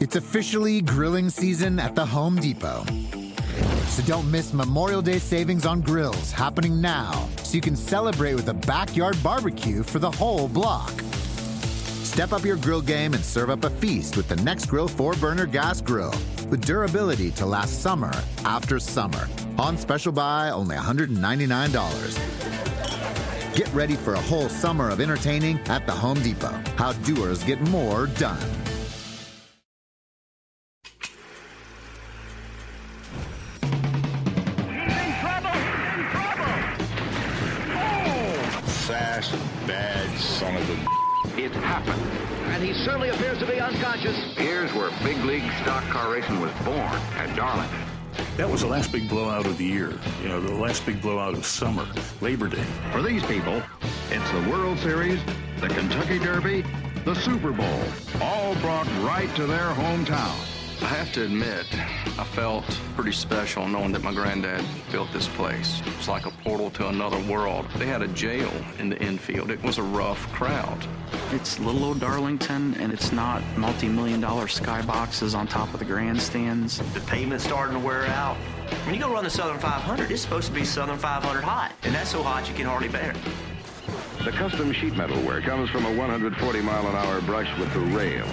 It's officially grilling season at the Home Depot. So don't miss Memorial Day savings on grills happening now so you can celebrate with a backyard barbecue for the whole block. Step up your grill game and serve up a feast with the Nexgrill 4 burner gas grill with durability to last summer after summer. On special buy, only $199. Get ready for a whole summer of entertaining at the Home Depot. How doers get more done. Big stock car racing was born at Darlington. That was the last big blowout of the year. You know, the last big blowout of summer, Labor Day. For these people, it's the World Series, the Kentucky Derby, the Super Bowl, all brought right to their hometown. I have to admit, I felt pretty special knowing that my granddad built this place. It's like a portal to another world. They had a jail in the infield. It was a rough crowd. It's little old Darlington, and it's not multi-million dollar skyboxes on top of the grandstands. The pavement's starting to wear out. When you go run the Southern 500, it's supposed to be Southern 500 hot, and that's so hot you can hardly bear it. The custom sheet metal wear comes from a 140 mile an hour brush with the rail.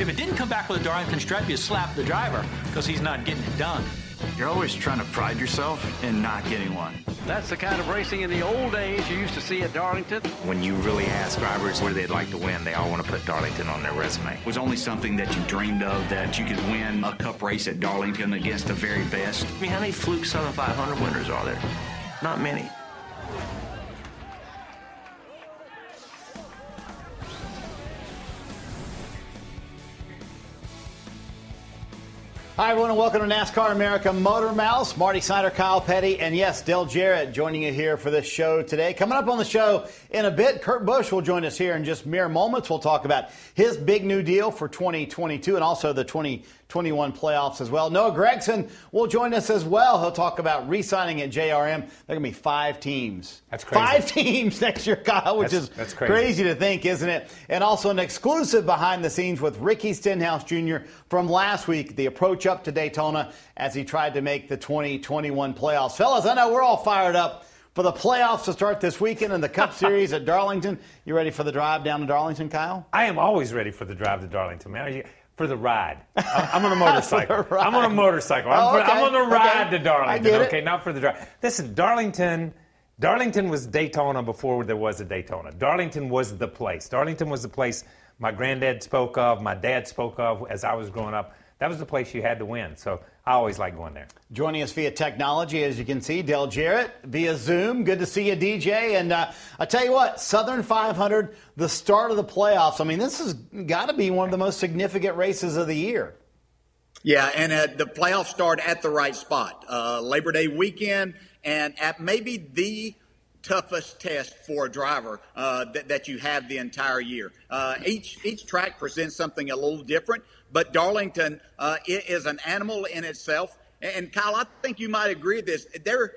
If it didn't come back with a Darlington stripe, you slap the driver because he's not getting it done. You're always trying to pride yourself in not getting one. That's the kind of racing in the old days you used to see at Darlington. When you really ask drivers where they'd like to win, they all want to put Darlington on their resume. It was only something that you dreamed of that you could win a cup race at Darlington against the very best. I mean, how many fluke Southern 500 winners are there? Not many. Hi, everyone, and welcome to NASCAR America Motor Mouth. Marty Snider, Kyle Petty, and yes, Dale Jarrett joining you here for this show today. Coming up on the show in a bit, Kurt Busch will join us here in just mere moments. We'll talk about his big new deal for 2022 and also the 2021 playoffs as well. Noah Gragson will join us as well. He'll talk about re signing at JRM. There are going to be five teams. That's crazy. Five teams next year, Kyle, which That's- is that's crazy. crazy to think, isn't it? And also an exclusive behind the scenes with Ricky Stenhouse Jr. from last week, the approach up to Daytona as he tried to make the 2021 playoffs. Fellas, I know we're all fired up for the playoffs to start this weekend and the Cup Series at Darlington. You ready for the drive down to Darlington, Kyle? I am always ready for the drive to Darlington, man. Are you, for the ride. I'm on a motorcycle. I'm on a motorcycle. I'm, Oh, okay. I'm on the ride Okay. to Darlington. I get it. Okay, not for the drive. Listen, Darlington. Darlington was Daytona before there was a Daytona. Darlington was the place. Darlington was the place my granddad spoke of, my dad spoke of as I was growing up. That was the place you had to win. So I always like going there. Joining us via technology, as you can see, Dale Jarrett via Zoom. Good to see you, DJ. And uh, I tell you what, Southern 500, the start of the playoffs. I mean, this has got to be one of the most significant races of the year. Yeah, and uh, the playoffs start at the right spot. Uh, Labor Day weekend, and at maybe the toughest test for a driver uh, that, that you have the entire year. Uh, each each track presents something a little different, but Darlington uh, is an animal in itself. And Kyle, I think you might agree with this. There,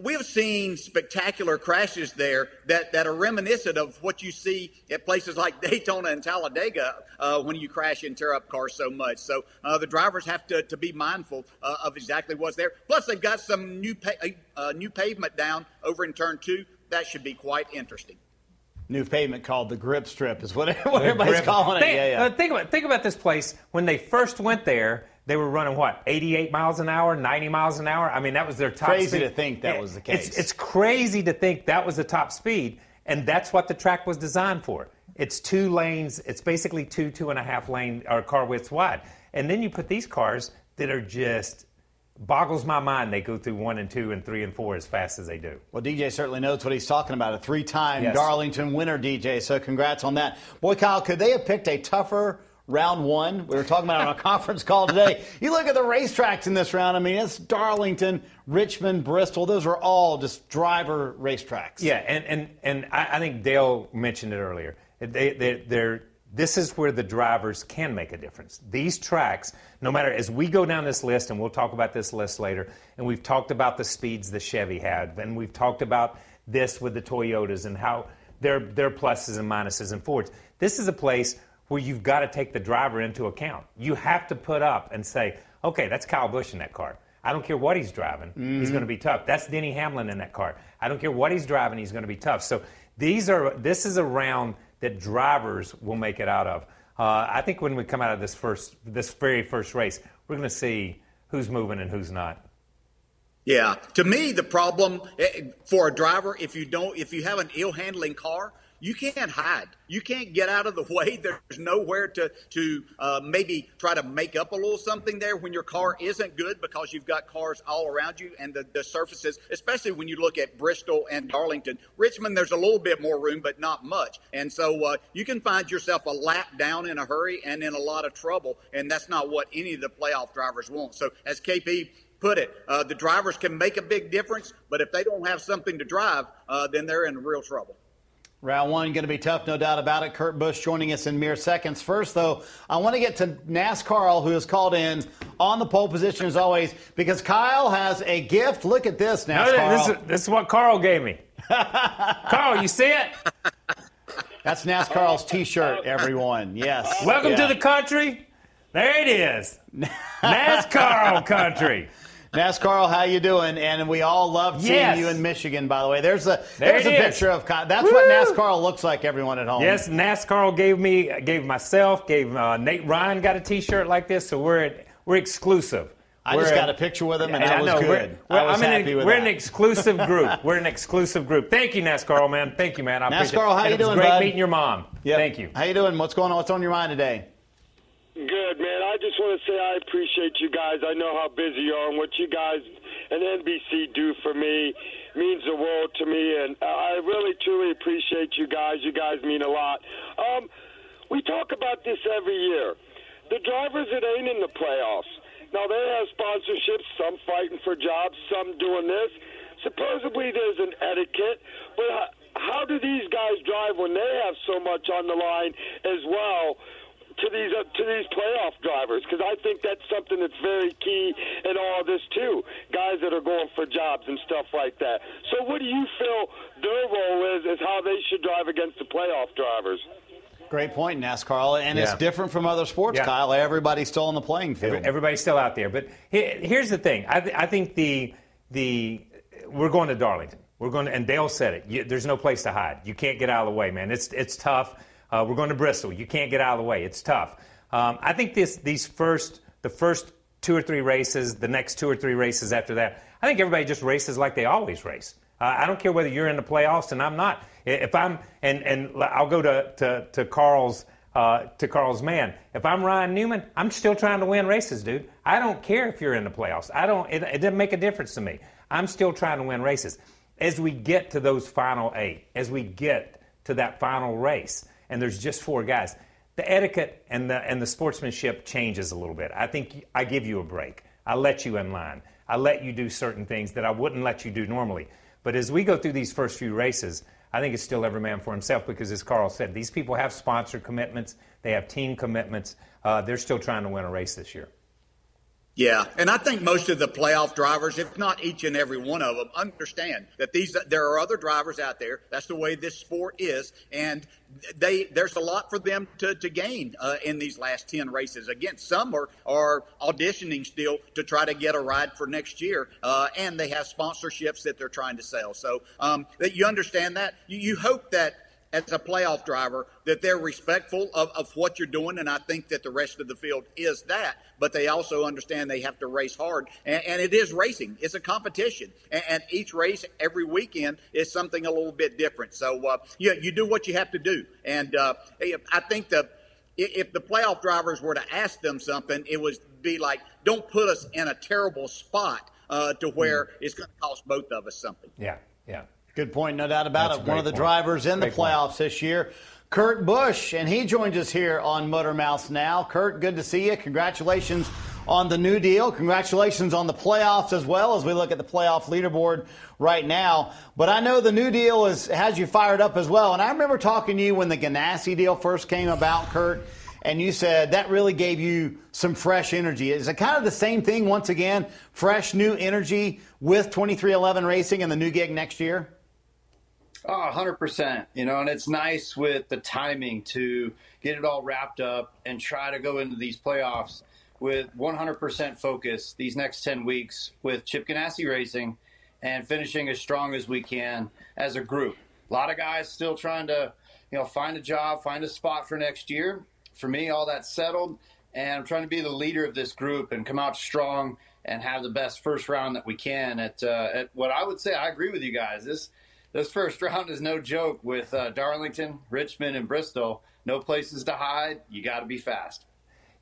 we have seen spectacular crashes there that, that are reminiscent of what you see at places like Daytona and Talladega uh, when you crash and tear up cars so much. So uh, the drivers have to, to be mindful uh, of exactly what's there. Plus, they've got some new pa- uh, new pavement down over in turn two. That should be quite interesting. New pavement called the grip strip is what, what everybody's Grip- calling it. Think, yeah, yeah. uh, think about think about this place. When they first went there, they were running what 88 miles an hour, 90 miles an hour. I mean, that was their top. Speed. It's crazy speed. to think that was the It's- case. It's, crazy to think that was the top speed, and that's what the track was designed for. It's two lanes. It's basically two two and a half lane or car widths wide, and then you put these cars that are just boggles my mind. They go through one and two and three and four as fast as they do. Well, DJ certainly knows what he's talking about. A three-time Yes. Darlington winner, DJ. So congrats on that. Boy, Kyle, could they have picked a tougher round one? We were talking about it on a conference call today. You look at the racetracks in this round. I mean, it's Darlington, Richmond, Bristol. Those are all just driver racetracks. Yeah, and and and I, I think Dale mentioned it earlier. They they they're this is where the drivers can make a difference. These tracks, no matter as we go down this list, and we'll talk about this list later, and we've talked about the speeds the Chevy had, and we've talked about this with the Toyotas and how their their pluses and minuses and Fords. This is a place where you've got to take the driver into account. You have to put up and say, okay, that's Kyle Busch in that car. I don't care what he's driving. Mm-hmm. He's going to be tough. That's Denny Hamlin in that car. I don't care what he's driving. He's going to be tough. So these are this is around round that drivers will make it out of. Uh, I think when we come out of this first this very first race, we're going to see who's moving and who's not. Yeah, to me, the problem eh, for a driver if you don't if you have an ill handling car, you can't hide. You can't get out of the way. There's nowhere to to uh, maybe try to make up a little something there when your car isn't good because you've got cars all around you and the, the surfaces, especially when you look at Bristol and Darlington. Richmond, there's a little bit more room, but not much. And so uh, you can find yourself a lap down in a hurry and in a lot of trouble. And that's not what any of the playoff drivers want. So as KP put it. Uh, the drivers can make a big difference, but if they don't have something to drive, uh, then they're in real trouble. Round one going to be tough, no doubt about it. Kurt Busch joining us in mere seconds. First, though, I want to get to NASCAR, who has called in on the pole position as always, because Kyle has a gift. Look at this, NASCAR. No, this, is, this is what Carl gave me. Carl, you see it? That's NASCAR's T-shirt, everyone. Yes. Welcome yeah. to the country. There it is. NASCAR country. NASCAR, how you doing? And we all love seeing yes. you in Michigan, by the way. There's a there there's a is. picture of that's Woo! what NASCAR looks like. Everyone at home. Yes, NASCAR gave me gave myself gave uh, Nate Ryan got a T-shirt like this, so we're we're exclusive. I we're just got a picture with him, and that was good. We're, I was an, we're an exclusive group. we're an exclusive group. Thank you, NASCAR, man. Thank you, man. I NASCAR, how you doing, great bud? meeting your mom. Yep. Thank you. How you doing? What's going on? What's on your mind today? Good, man. I just want to say I appreciate you guys. I know how busy you are, and what you guys and NBC do for me means the world to me, and I really truly appreciate you guys. You guys mean a lot. Um, we talk about this every year. The drivers that ain't in the playoffs. Now they have sponsorships, some fighting for jobs, some doing this. Supposedly there's an etiquette, but how do these guys drive when they have so much on the line as well? To these uh, to these playoff drivers because I think that's something that's very key in all of this too. Guys that are going for jobs and stuff like that. So, what do you feel their role is? Is how they should drive against the playoff drivers? Great point, NASCAR, and Yeah. it's different from other sports, Yeah. Kyle. Everybody's still on the playing field. Everybody's still out there. But here's the thing. I, th- I think the the we're going to Darlington. We're going to, and Dale said it. You, there's no place to hide. You can't get out of the way, man. It's it's tough. Uh, we're going to Bristol. You can't get out of the way. It's tough. Um, I think this these first the first two or three races, the next two or three races after that, I think everybody just races like they always race. Uh, I don't care whether you're in the playoffs and I'm not. If I'm and and I'll go to to, to Carl's uh, to Carl's man. If I'm Ryan Newman, I'm still trying to win races, dude. I don't care if you're in the playoffs. I don't. It, it doesn't make a difference to me. I'm still trying to win races. As we get to those final eight, as we get to that final race, and there's just four guys, the etiquette and the and the sportsmanship changes a little bit. I think I give you a break. I let you in line. I let you do certain things that I wouldn't let you do normally. But as we go through these first few races, I think it's still every man for himself because, as Carl said, these people have sponsor commitments, they have team commitments. Uh, they're still trying to win a race this year. Yeah, and I think most of the playoff drivers, if not each and every one of them, understand that these there are other drivers out there. That's the way this sport is, and they there's a lot for them to, to gain uh, in these last ten races. Again, some are are auditioning still to try to get a ride for next year, uh, and they have sponsorships that they're trying to sell. So um, that you understand that you, you hope that as a playoff driver that they're respectful of, of what you're doing, and I think that the rest of the field is that. But they also understand they have to race hard, and, and it is racing. It's a competition, and, and, each race every weekend is something a little bit different. So uh, you you do what you have to do, and uh, I think the if the playoff drivers were to ask them something, it would be like, "Don't put us in a terrible spot uh, to where mm-hmm. it's going to cost both of us something." Yeah, yeah. Good point, no doubt about That's it. One of the point. drivers in great the playoffs point. this year, Kurt Busch, and he joins us here on Motor Mouth now. Kurt, good to see you. Congratulations on the new deal. Congratulations on the playoffs as well as we look at the playoff leaderboard right now. But I know the new deal is has you fired up as well. And I remember talking to you when the Ganassi deal first came about, Kurt and you said that really gave you some fresh energy. Is it kind of the same thing once again? Fresh new energy with 23XI Racing and the new gig next year? Oh, 100%. You know, and it's nice with the timing to get it all wrapped up and try to go into these playoffs with 100% focus these next 10 weeks with Chip Ganassi Racing and finishing as strong as we can as a group. A lot of guys still trying to, you know, find a job, find a spot for next year. For me, all that's settled, and I'm trying to be the leader of this group and come out strong and have the best first round that we can at, uh, at what I would say. I agree with you guys. This this first round is no joke with uh, Darlington, Richmond, and Bristol. No places to hide. You got to be fast.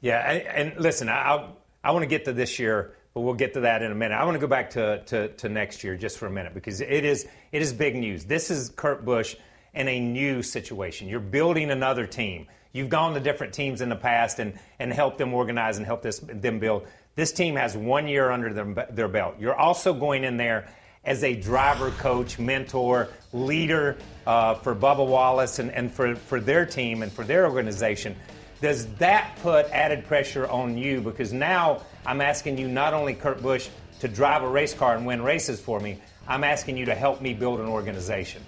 Yeah, and, and listen, I I want to get to this year, but we'll get to that in a minute. I want to go back to, to, to next year just for a minute because it is it is big news. This is Kurt Busch in a new situation. You're building another team. You've gone to different teams in the past and, and helped them organize and help this, them build. This team has one year under their, their belt. You're also going in there as a driver, coach, mentor, leader uh, for Bubba Wallace and, and for, for their team and for their organization. Does that put added pressure on you? Because now I'm asking you not only Kurt Busch to drive a race car and win races for me, I'm asking you to help me build an organization.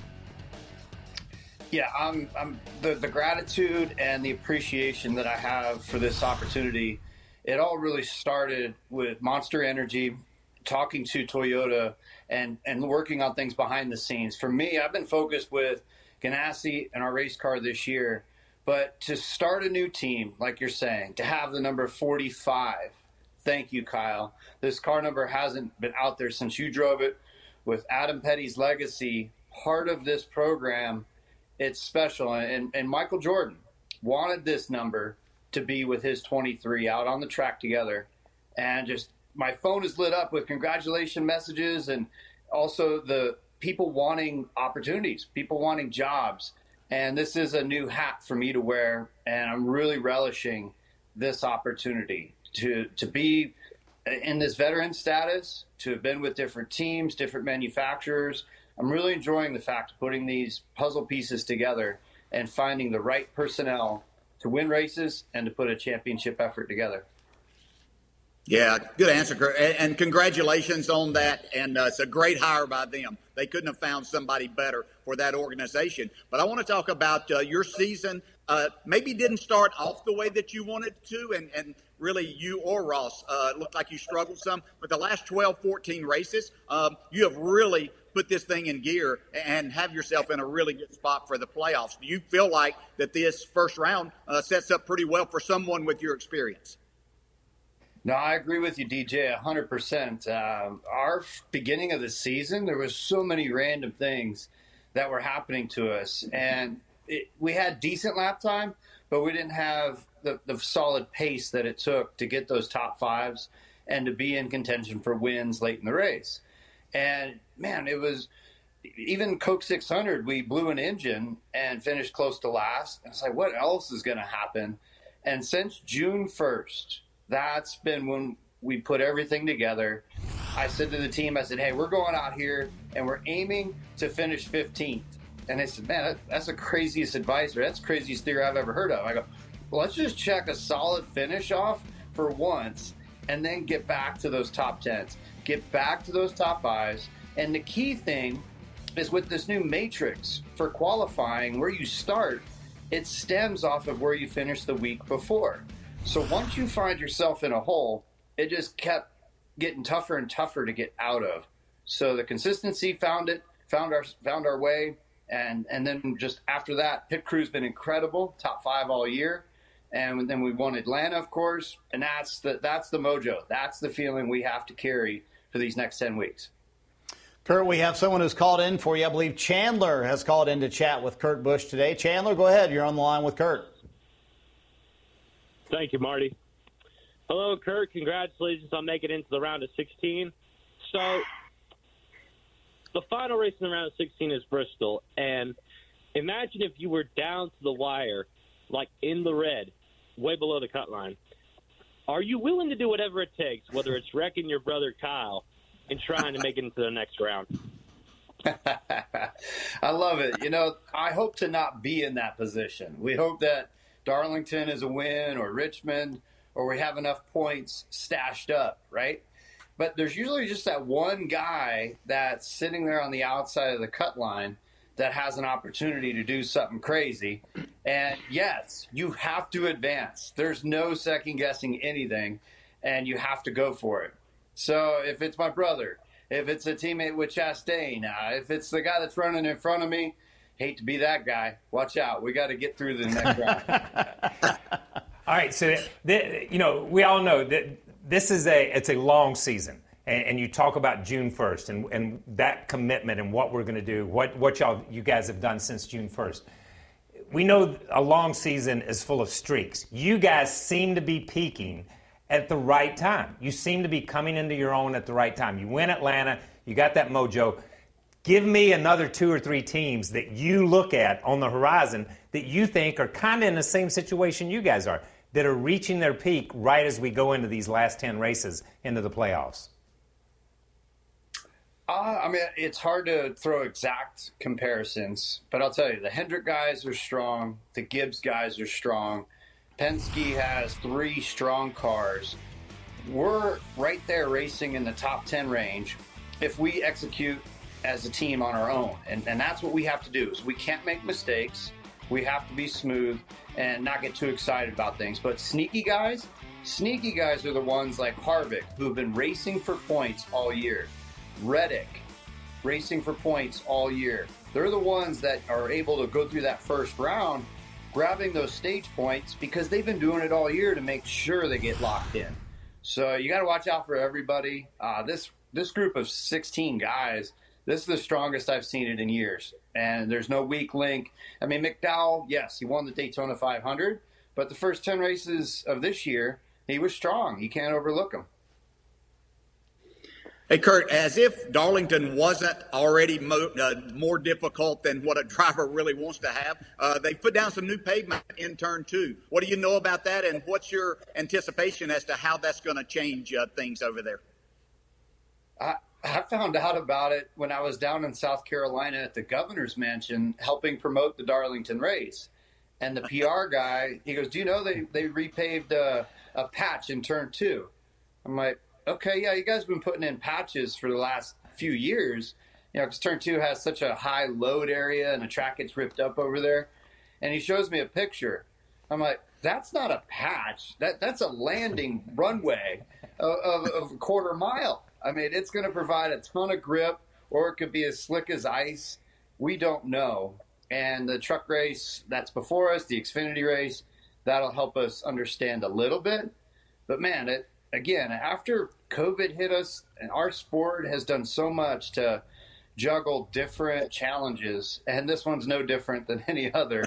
Yeah, I'm, I'm the, the gratitude and the appreciation that I have for this opportunity. It all really started with Monster Energy, talking to Toyota and and working on things behind the scenes. For me, I've been focused with Ganassi and our race car this year, but to start a new team, like you're saying, to have the number 45. Thank you, Kyle. This car number hasn't been out there since you drove it. With Adam Petty's legacy, part of this program, it's special. And, and Michael Jordan wanted this number to be with his 23 out on the track together. And just my phone is lit up with congratulation messages and also the people wanting opportunities, people wanting jobs. And this is a new hat for me to wear, and I'm really relishing this opportunity to to be in this veteran status, to have been with different teams, different manufacturers. I'm really enjoying the fact of putting these puzzle pieces together and finding the right personnel to win races and to put a championship effort together. Yeah, good answer. And, congratulations on that. And uh, it's a great hire by them. They couldn't have found somebody better for that organization. But I want to talk about uh, your season. Uh, maybe didn't start off the way that you wanted to, and, and really you or Ross uh, looked like you struggled some. But the last 12, 14 races, um, you have really put this thing in gear and have yourself in a really good spot for the playoffs. Do you feel like that this first round uh, sets up pretty well for someone with your experience? No, I agree with you, DJ, 100%. Uh, our beginning of the season, there was so many random things that were happening to us. And it, we had decent lap time, but we didn't have the, the solid pace that it took to get those top fives and to be in contention for wins late in the race. And man, it was even Coke 600, we blew an engine and finished close to last. I was like, what else is going to happen? And since June 1st, that's been when we put everything together. I said to the team, I said, hey, we're going out here and we're aiming to finish 15th. And they said, man, that's the craziest advice or that's the craziest theory I've ever heard of. I go, well, let's just check a solid finish off for once and then get back to those top tens, get back to those top fives. And the key thing is with this new matrix for qualifying, where you start, it stems off of where you finished the week before. So once you find yourself in a hole, it just kept getting tougher and tougher to get out of. So the consistency found it, found our found our way, and and then just after that, pit crew's been incredible, top five all year, and then we won Atlanta, of course, and that's the that's the mojo, that's the feeling we have to carry for these next ten weeks. Kurt, we have someone who's called in for you. I believe Chandler has called in to chat with Kurt Busch today. Chandler, go ahead. You're on the line with Kurt. Thank you, Marty. Hello, Kurt. Congratulations on making it into the round of 16. So, the final race in the round of 16 is Bristol. And imagine if you were down to the wire, like in the red, way below the cut line. Are you willing to do whatever it takes, whether it's wrecking your brother Kyle and trying to make it into the next round? I love it. You know, I hope to not be in that position. We hope that Darlington is a win or Richmond or we have enough points stashed up, right? But there's usually just that one guy that's sitting there on the outside of the cut line that has an opportunity to do something crazy. And yes, you have to advance. There's no second guessing anything, and you have to go for it. So if it's my brother, if it's a teammate with Chastain, uh, if it's the guy that's running in front of me, hate to be that guy. Watch out. We got to get through the next round. all right. So, the, you know, we all know that this is a it's a long season and, and, you talk about June 1st and, and that commitment and what we're going to do, what, what y'all, you guys have done since June 1st. We know a long season is full of streaks. You guys seem to be peaking at the right time. You seem to be coming into your own at the right time. You win Atlanta, you got that mojo. Give me another two or three teams that you look at on the horizon that you think are kind of in the same situation you guys are, that are reaching their peak right as we go into these last 10 races into the playoffs. Uh, I mean, it's hard to throw exact comparisons, but I'll tell you, the Hendrick guys are strong. The Gibbs guys are strong. Penske has three strong cars. We're right there racing in the top 10 range if we execute as a team on our own. And, and that's what we have to do is we can't make mistakes. We have to be smooth and not get too excited about things. But sneaky guys, sneaky guys are the ones like Harvick who have been racing for points all year. Reddick, racing for points all year. They're the ones that are able to go through that first round, grabbing those stage points because they've been doing it all year to make sure they get locked in. So you got to watch out for everybody. Uh, this this group of 16 guys, this is the strongest I've seen it in years, and there's no weak link. I mean, McDowell, yes, he won the Daytona 500, but the first 10 races of this year, he was strong. You can't overlook him. Hey, Kurt, as if Darlington wasn't already mo- uh, more difficult than what a driver really wants to have, uh, they put down some new pavement in turn two. What do you know about that, and what's your anticipation as to how that's going to change uh, things over there? I, found out about it when I was down in South Carolina at the governor's mansion helping promote the Darlington race. And the PR guy, he goes, Do you know they, they repaved a, a patch in turn two? I'm like, okay, yeah, you guys have been putting in patches for the last few years, you know, because turn two has such a high load area and the track gets ripped up over there. And he shows me a picture. I'm like, that's not a patch. That that's a landing runway of, of, of, a quarter mile. I mean, it's going to provide a ton of grip, or it could be as slick as ice. We don't know. And the truck race that's before us, the Xfinity race, that'll help us understand a little bit. But man, it, again, after COVID hit us, and our sport has done so much to juggle different challenges, and this one's no different than any other.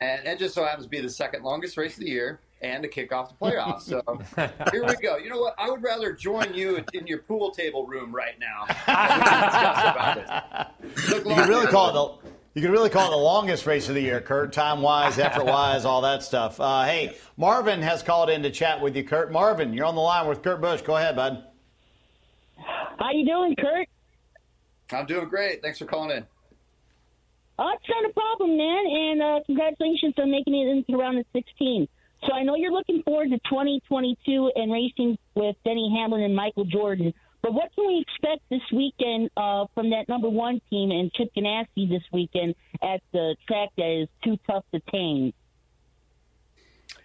And it just so happens to be the second longest race of the year and to kick off the playoffs. So here we go. You know what? I would rather join you in your pool table room right now. you can really call it the you can really call it the longest race of the year, Kurt, time wise, effort wise, all that stuff. Uh, hey, Marvin has called in to chat with you, Kurt. Marvin, you're on the line with Kurt Busch. Go ahead, bud. How you doing, Kurt? I'm doing great. Thanks for calling in. Oh, it's not a problem, man. And uh, congratulations on making it into round of 16. So I know you're looking forward to 2022 and racing with Denny Hamlin and Michael Jordan. But what can we expect this weekend uh, from that number one team and Chip Ganassi this weekend at the track that is too tough to tame?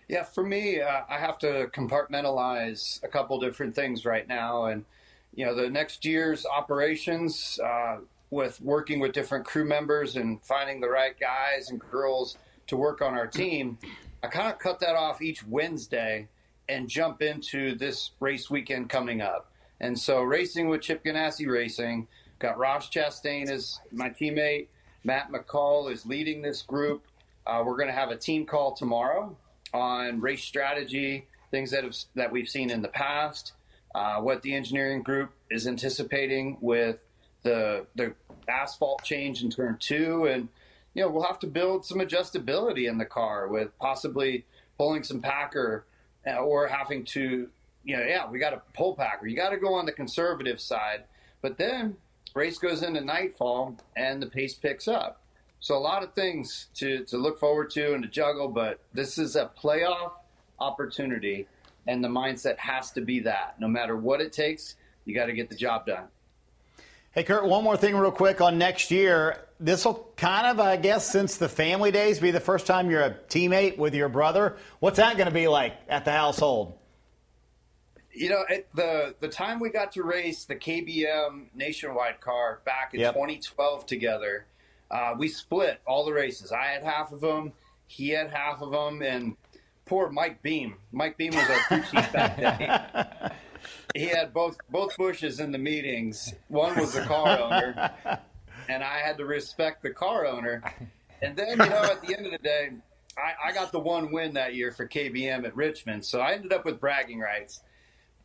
Yeah, for me, uh, I have to compartmentalize a couple different things right now, and you know, the next year's operations uh, with working with different crew members and finding the right guys and girls to work on our team. I kind of cut that off each Wednesday and jump into this race weekend coming up. And so, racing with Chip Ganassi Racing, got Ross Chastain as my teammate. Matt McCall is leading this group. Uh, we're going to have a team call tomorrow on race strategy, things that have, that we've seen in the past, uh, what the engineering group is anticipating with the the asphalt change in turn two, and you know we'll have to build some adjustability in the car with possibly pulling some packer uh, or having to you know, yeah, we got to pull packer. You got to go on the conservative side. But then race goes into nightfall and the pace picks up. So a lot of things to, to look forward to and to juggle, but this is a playoff opportunity, and the mindset has to be that. No matter what it takes, you got to get the job done. Hey, Kurt, one more thing real quick on next year. This will kind of, I guess, since the family days, be the first time you're a teammate with your brother. What's that going to be like at the household? You know, it, the the time we got to race the KBM nationwide car back in Yep. 2012 together, uh, we split all the races. I had half of them, he had half of them, and poor Mike Beam. Mike Beam was our crew chief that day. He had both both Busches in the meetings. One was the car owner, and I had to respect the car owner. And then, you know, at the end of the day, I, I got the one win that year for KBM at Richmond, so I ended up with bragging rights.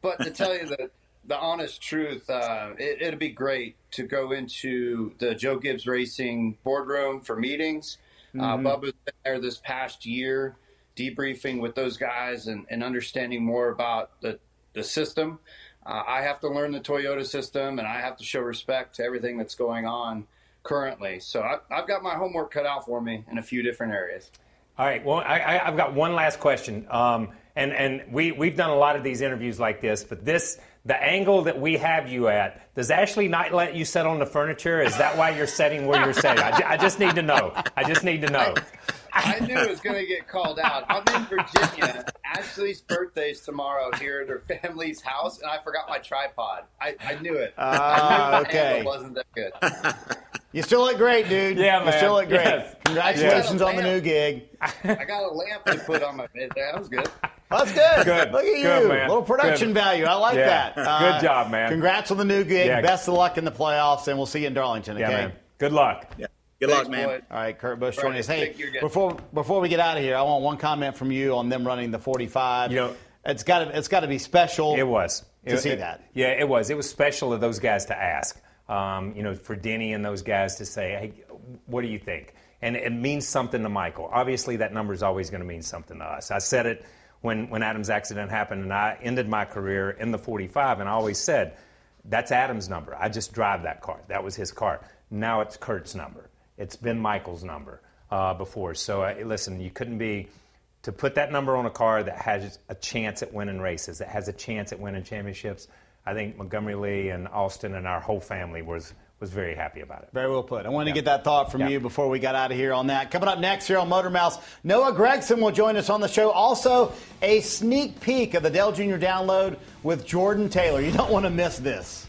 But to tell you the the honest truth, uh, it, it'd be great to go into the Joe Gibbs Racing boardroom for meetings. Uh, Mhm. Bubba's been there this past year, debriefing with those guys and, and understanding more about the the system. Uh, I have to learn the Toyota system, and I have to show respect to everything that's going on currently. So I, I've got my homework cut out for me in a few different areas. All right. Well, I, I, I've got one last question. Um, and and we, we've done a lot of these interviews like this, but this, the angle that we have you at, does Ashley not let you sit on the furniture? Is that why you're sitting where you're sitting? I, ju- I just need to know. I just need to know. I knew it was going to get called out. I'm in Virginia. Ashley's birthday's tomorrow here at her family's house, and I forgot my tripod. I, I knew it. I Ah, knew okay. angle wasn't that good. You still look great, dude. Yeah, You man. still look great. Yes. Congratulations on the new gig. I got a lamp to put on my bed. That was good. That's good. Good. Look at you. Good, man. little production Good. value. I like Yeah. that. Uh, Good job, man. Congrats on the new gig. Yeah. Best of luck in the playoffs, and we'll see you in Darlington. Yeah, man. Good luck. Good Thanks, luck, man. boy. All right, Kurt Busch All joining us. Hey, thank you, guys. before before we get out of here, I want one comment from you on them running the 45. You know- it's got to it's got to be special. It was to It- see it- that. Yeah, it was. It was special of those guys to ask. Um, you know, for Denny and those guys to say, "Hey, what do you think?" And it means something to Michael. Obviously, that number is always going to mean something to us. I said it when when Adam's accident happened, and I ended my career in the 45, and I always said, "That's Adam's number. I just drive that car. That was his car. Now it's Kurt's number. It's been Michael's number uh, before." So, uh, listen, you couldn't be to put that number on a car that has a chance at winning races, that has a chance at winning championships, I think Montgomery Lee and Austin and our whole family was was very happy about it. Very well put. I wanted Yeah. to get that thought from Yeah. you before we got out of here on that. Coming up next here on Motor Mouth, Noah Gragson will join us on the show. Also, a sneak peek of the Dale Jr. download with Jordan Taylor. You don't want to miss this.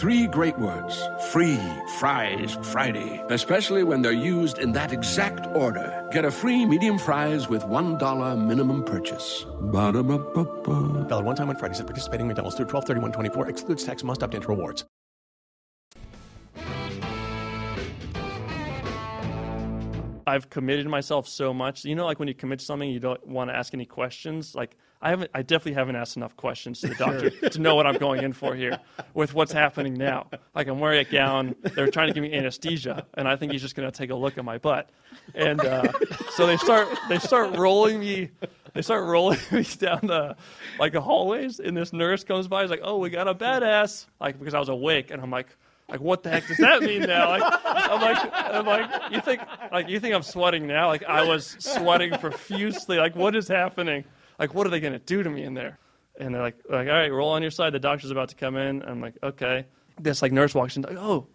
Three great words free fries Friday, especially when they're used in that exact order. Get a free medium fries with $1 minimum purchase. Ba-da-ba-ba-ba. Valid one time on Fridays at participating McDonald's through 12 24 excludes tax must opt into rewards. I've committed myself so much. You know, like when you commit to something, you don't want to ask any questions. Like I haven't, I definitely haven't asked enough questions to the doctor to know what I'm going in for here with what's happening now. Like I'm wearing a gown. They're trying to give me anesthesia, and I think he's just going to take a look at my butt. And uh, so they start, they start rolling me. They start rolling me down the like the hallways, and this nurse comes by. He's like, "Oh, we got a badass!" Like because I was awake, and I'm like, like what the heck does that mean now? Like I'm like I'm like you think like you think I'm sweating now? Like I was sweating profusely. Like what is happening? Like what are they gonna do to me in there? And they're like like all right, roll on your side. The doctor's about to come in. I'm like okay. This like nurse walks in. Like, oh,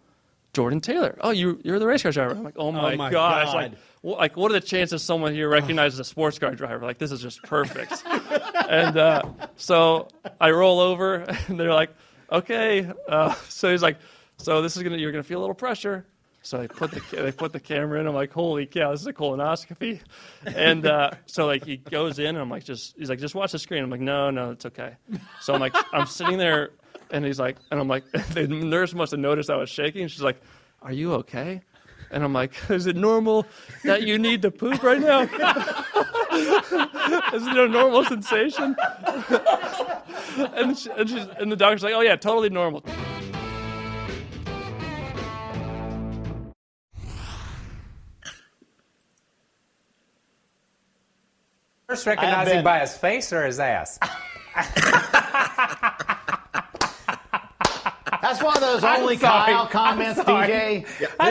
Jordan Taylor. Oh, you you're the race car driver. I'm like oh my, my gosh. God. Like like what are the chances someone here recognizes a sports car driver? Like this is just perfect. and uh, so I roll over, and they're like, "Okay." Uh, so he's like, "So this is gonna you're gonna feel a little pressure." So they put the they put the camera in. I'm like, "Holy cow, this is a colonoscopy!" And uh, so like he goes in, and I'm like, "Just," he's like, "Just watch the screen." I'm like, "No, no, it's okay." So I'm like, I'm sitting there, and he's like, and I'm like, the nurse must have noticed I was shaking. She's like, "Are you okay?" And I'm like, "Is it normal that you need to poop right now?" Isn't it a normal sensation? and, she, and, she's, and the doctor's like, oh, yeah, totally normal. First recognizing by his face or his ass? That's one of those I'm only sorry. Kyle comments, I'm sorry. DJ.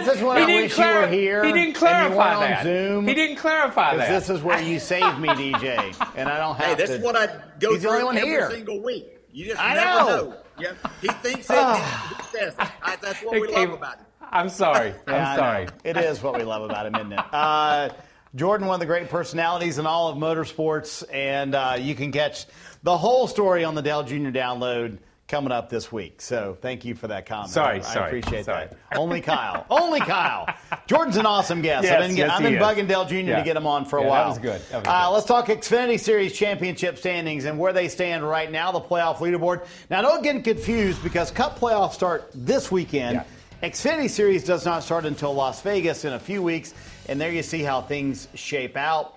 This is when He I didn't wish you were here. he didn't and you clarify weren't on that. Zoom. He didn't clarify 'Cause that. This is where you save me, DJ, and I don't have Hey, this to. is what I go He's the only through one every here. single week. You just I never know. know. Yeah, he thinks it. he says it. I- That's what we love about him. I'm sorry. I I'm know. sorry. It is what we love about him, isn't it? Uh, Jordan, one of the great personalities in all of motorsports, and uh, you can catch the whole story on the Dale Jr. download coming up this week. So thank you for that comment. Sorry, I sorry, appreciate sorry. that. Only Kyle. Only Kyle. Jordan's an awesome guest. Yes, I've been, yes, I've been bugging Dale Jr. Yeah. to get him on for a Yeah, that while. was good. That was Uh, let's talk Xfinity Series championship standings and where they stand right now, the playoff leaderboard. Now, don't get confused because Cup playoffs start this weekend. Xfinity Series does not start until Las Vegas in a few weeks, and there you see how things shape out.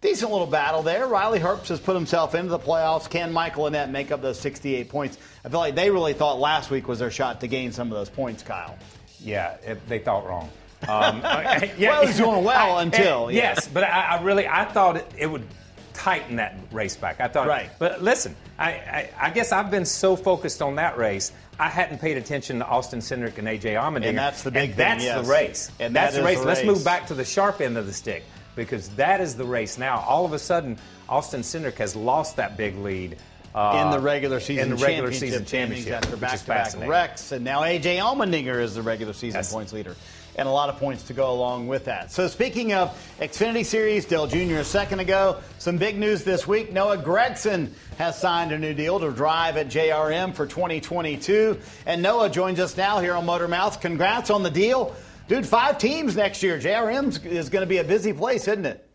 Decent little battle there. Riley Herbst has put himself into the playoffs. Can Michael Annett make up those 68 points? I feel like they really thought last week was their shot to gain some of those points, Kyle. Yeah, it, they thought wrong. Um, Well, he's doing well I- until, yeah. yes, but I, I really I thought it, it would tighten that race back. I thought Right. But listen, I, I, I guess I've been so focused on that race, I hadn't paid attention to Austin Cindric and AJ Allmendinger. And that's the big And thing, That's yes. the race. And that's that the race. the Let's move back to the sharp end of the stick because that is the race now. All of a sudden, Austin Cindric has lost that big lead. Uh, in the regular season in the regular championship season championship after back-to-back wrecks, and now AJ Allmendinger is the regular season points leader, and a lot of points to go along with that. So speaking of Xfinity Series, Dale Jr. a second ago, some big news this week. Noah Gragson has signed a new deal to drive at JRM for 2022, and Noah joins us now here on Motor Mouth. Congrats on the deal, dude. Five teams next year. JRM is going to be a busy place, isn't it?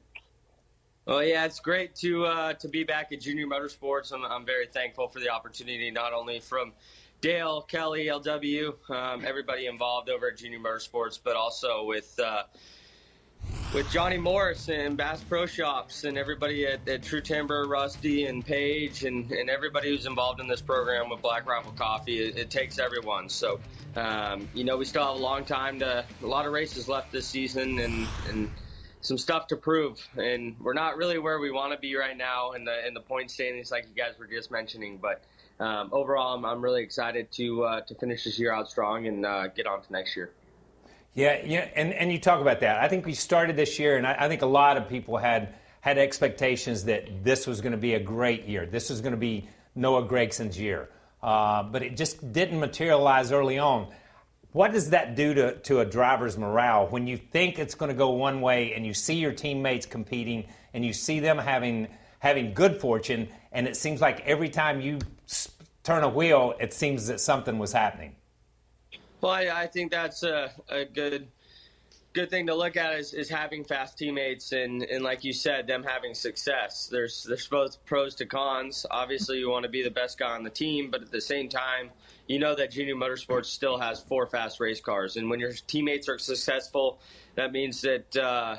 Well, yeah, it's great to uh, to be back at Junior Motorsports. I'm, I'm very thankful for the opportunity, not only from Dale, Kelly, LW, um, everybody involved over at Junior Motorsports, but also with uh, with Johnny Morris and Bass Pro Shops and everybody at, at True Timber, Rusty and Paige, and, and everybody who's involved in this program with Black Rifle Coffee. It, it takes everyone. So, um, you know, we still have a long time to, a lot of races left this season, and and some stuff to prove, and we're not really where we want to be right now in the in the point standings, like you guys were just mentioning. But um, overall, I'm, I'm really excited to uh, to finish this year out strong and uh, get on to next year. Yeah, yeah, and, and you talk about that. I think we started this year, and I, I think a lot of people had had expectations that this was going to be a great year. This was going to be Noah Gragson's year, uh, but it just didn't materialize early on. What does that do to, to a driver's morale when you think it's going to go one way and you see your teammates competing and you see them having having good fortune, and it seems like every time you turn a wheel, it seems that something was happening. Well, I, I think that's a, a good good thing to look at is, is having fast teammates and, and like you said, them having success. There's there's both pros to cons. Obviously, you want to be the best guy on the team, but at the same time, you know that Junior Motorsports still has four fast race cars, and when your teammates are successful, that means that uh,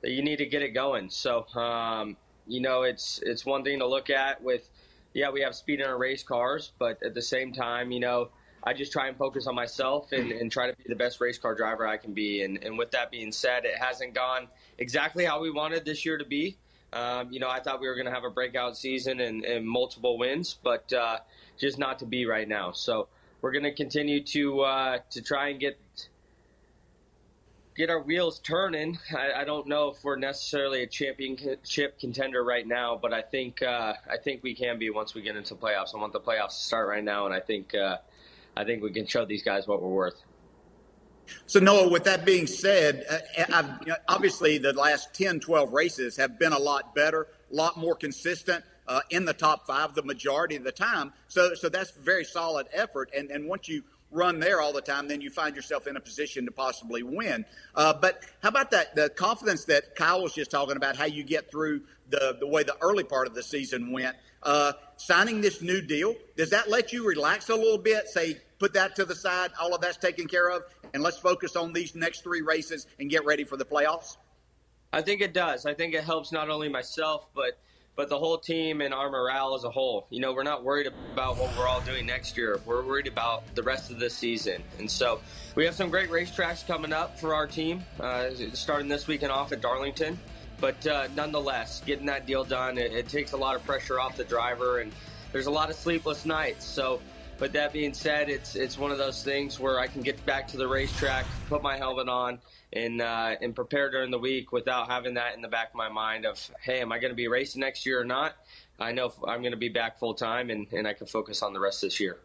that you need to get it going. So, um, you know, it's it's one thing to look at with, yeah, we have speed in our race cars, but at the same time, you know. I just try and focus on myself and, and try to be the best race car driver I can be. And, and with that being said, it hasn't gone exactly how we wanted this year to be. Um, you know, I thought we were going to have a breakout season and, and multiple wins, but uh, just not to be right now. So we're going to continue to uh, to try and get get our wheels turning. I, I don't know if we're necessarily a championship contender right now, but I think uh, I think we can be once we get into playoffs. I want the playoffs to start right now, and I think uh, I think we can show these guys what we're worth. So, Noah, with that being said, uh, you know, obviously the last 10, 12 races have been a lot better, a lot more consistent uh, in the top five the majority of the time. So, so that's very solid effort. And, and once you run there all the time, then you find yourself in a position to possibly win. Uh, but how about that? The confidence that Kyle was just talking about, how you get through the, the way the early part of the season went. Uh, signing this new deal, does that let you relax a little bit? Say, put that to the side, all of that's taken care of, and let's focus on these next three races and get ready for the playoffs? I think it does. I think it helps not only myself, but but the whole team and our morale as a whole. You know, we're not worried about what we're all doing next year. We're worried about the rest of this season. And so we have some great racetracks coming up for our team, uh, starting this weekend off at Darlington. But uh, nonetheless, getting that deal done, it, it takes a lot of pressure off the driver, and there's a lot of sleepless nights. So but that being said, it's it's one of those things where I can get back to the racetrack, put my helmet on, and uh, and prepare during the week without having that in the back of my mind of, hey, am I going to be racing next year or not? I know I'm going to be back full time, and, and I can focus on the rest of this year.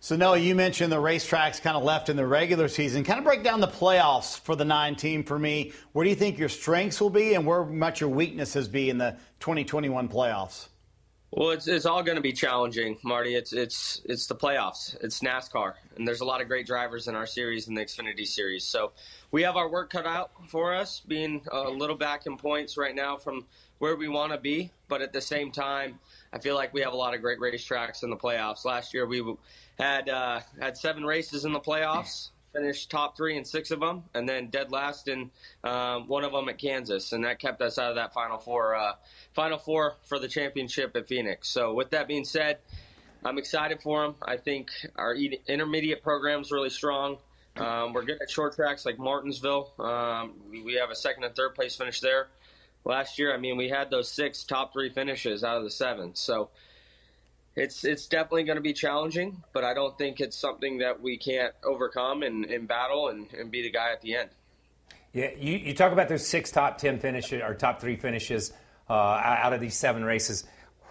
So, Noah, you mentioned the racetracks kind of left in the regular season. Kind of break down the playoffs for the nine team for me. Where do you think your strengths will be, and where might your weaknesses be in the 2021 playoffs? Well, it's, it's all going to be challenging, Marty. It's it's it's the playoffs. It's NASCAR, and there's a lot of great drivers in our series in the Xfinity series. So we have our work cut out for us, being a little back in points right now from where we want to be. But at the same time, I feel like we have a lot of great racetracks in the playoffs. Last year we had uh, had seven races in the playoffs finished top three in six of them, and then dead last in um, one of them at Kansas, and that kept us out of that final four. Uh, final four for the championship at Phoenix. So, with that being said, I'm excited for them. I think our intermediate program is really strong. Um, we're good at short tracks like Martinsville. Um, we, we have a second and third place finish there. Last year, I mean, we had those six top three finishes out of the seven. So it's it's definitely going to be challenging, but I don't think it's something that we can't overcome and, and battle and, and be the guy at the end. Yeah, you, you talk about those six top ten finishes or top three finishes uh, out of these seven races.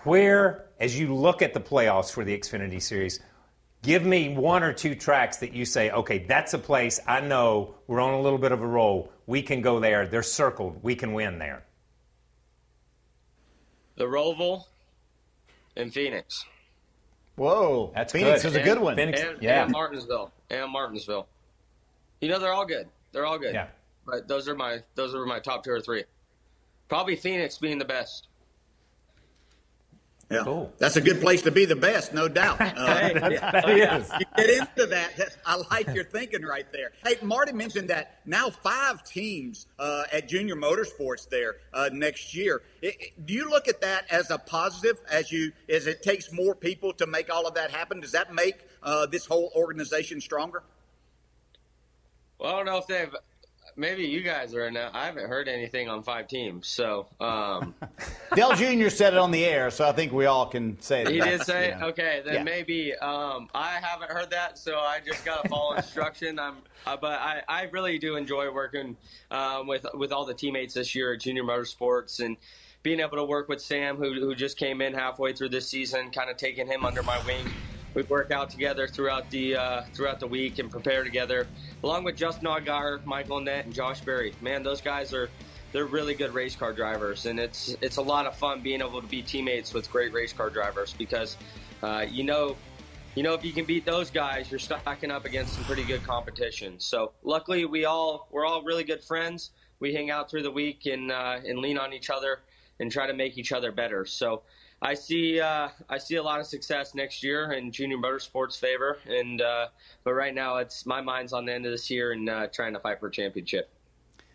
Where, as you look at the playoffs for the Xfinity Series, give me one or two tracks that you say, okay, that's a place I know we're on a little bit of a roll. We can go there. They're circled. We can win there. The Roval in Phoenix. Whoa, that's Phoenix good. is a good one. Phoenix, and, yeah, and Martinsville, and Martinsville. You know, they're all good. They're all good. Yeah. But those are my those are my top two or three. Probably Phoenix being the best. Yeah, cool. that's a good place to be the best, no doubt. Uh, hey, that is. You get into that. I like your thinking right there. Hey, Marty mentioned that now five teams uh, at Junior Motorsports there uh, next year. It, it, do you look at that as a positive? As you, as it takes more people to make all of that happen, does that make uh, this whole organization stronger? Well, I don't know if they've maybe you guys are now. I haven't heard anything on five teams, so. Um, Dale Jr. said it on the air, so I think we all can say that. He did say yeah. Okay, then Yeah. maybe um, I haven't heard that, so I just got to follow instruction. I'm, uh, but I, I really do enjoy working um, with with all the teammates this year at Junior Motorsports and being able to work with Sam, who who just came in halfway through this season, kind of taking him under my wing. We work out together throughout the uh, throughout the week and prepare together, along with Justin Allgaier, Michael Annett, and Josh Berry. Man, those guys are they're really good race car drivers, and it's it's a lot of fun being able to be teammates with great race car drivers because uh, you know. You know, if you can beat those guys, you're stacking up against some pretty good competition. So, luckily, we all we're all really good friends. We hang out through the week and uh, and lean on each other and try to make each other better. So, I see uh, I see a lot of success next year in junior motorsports favor, and uh, but right now it's my mind's on the end of this year and uh, trying to fight for a championship.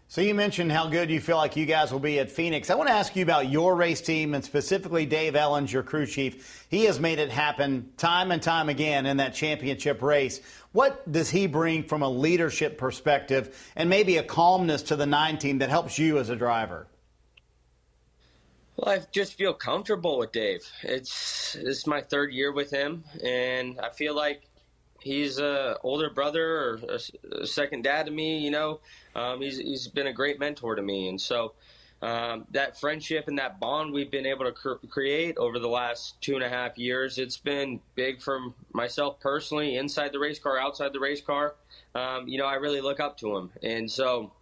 So you mentioned how good you feel like you guys will be at Phoenix. I want to ask you about your race team and specifically Dave Elenz, your crew chief. He has made it happen time and time again in that championship race. What does he bring from a leadership perspective and maybe a calmness to the nine team that helps you as a driver? Well, I just feel comfortable with Dave. It's it's my third year with him, and I feel like he's a older brother or a, a second dad to me. You know, um, he's he's been a great mentor to me, and so um, that friendship and that bond we've been able to cr- create over the last two and a half years, it's been big for myself personally, inside the race car, outside the race car. Um, you know, I really look up to him, and so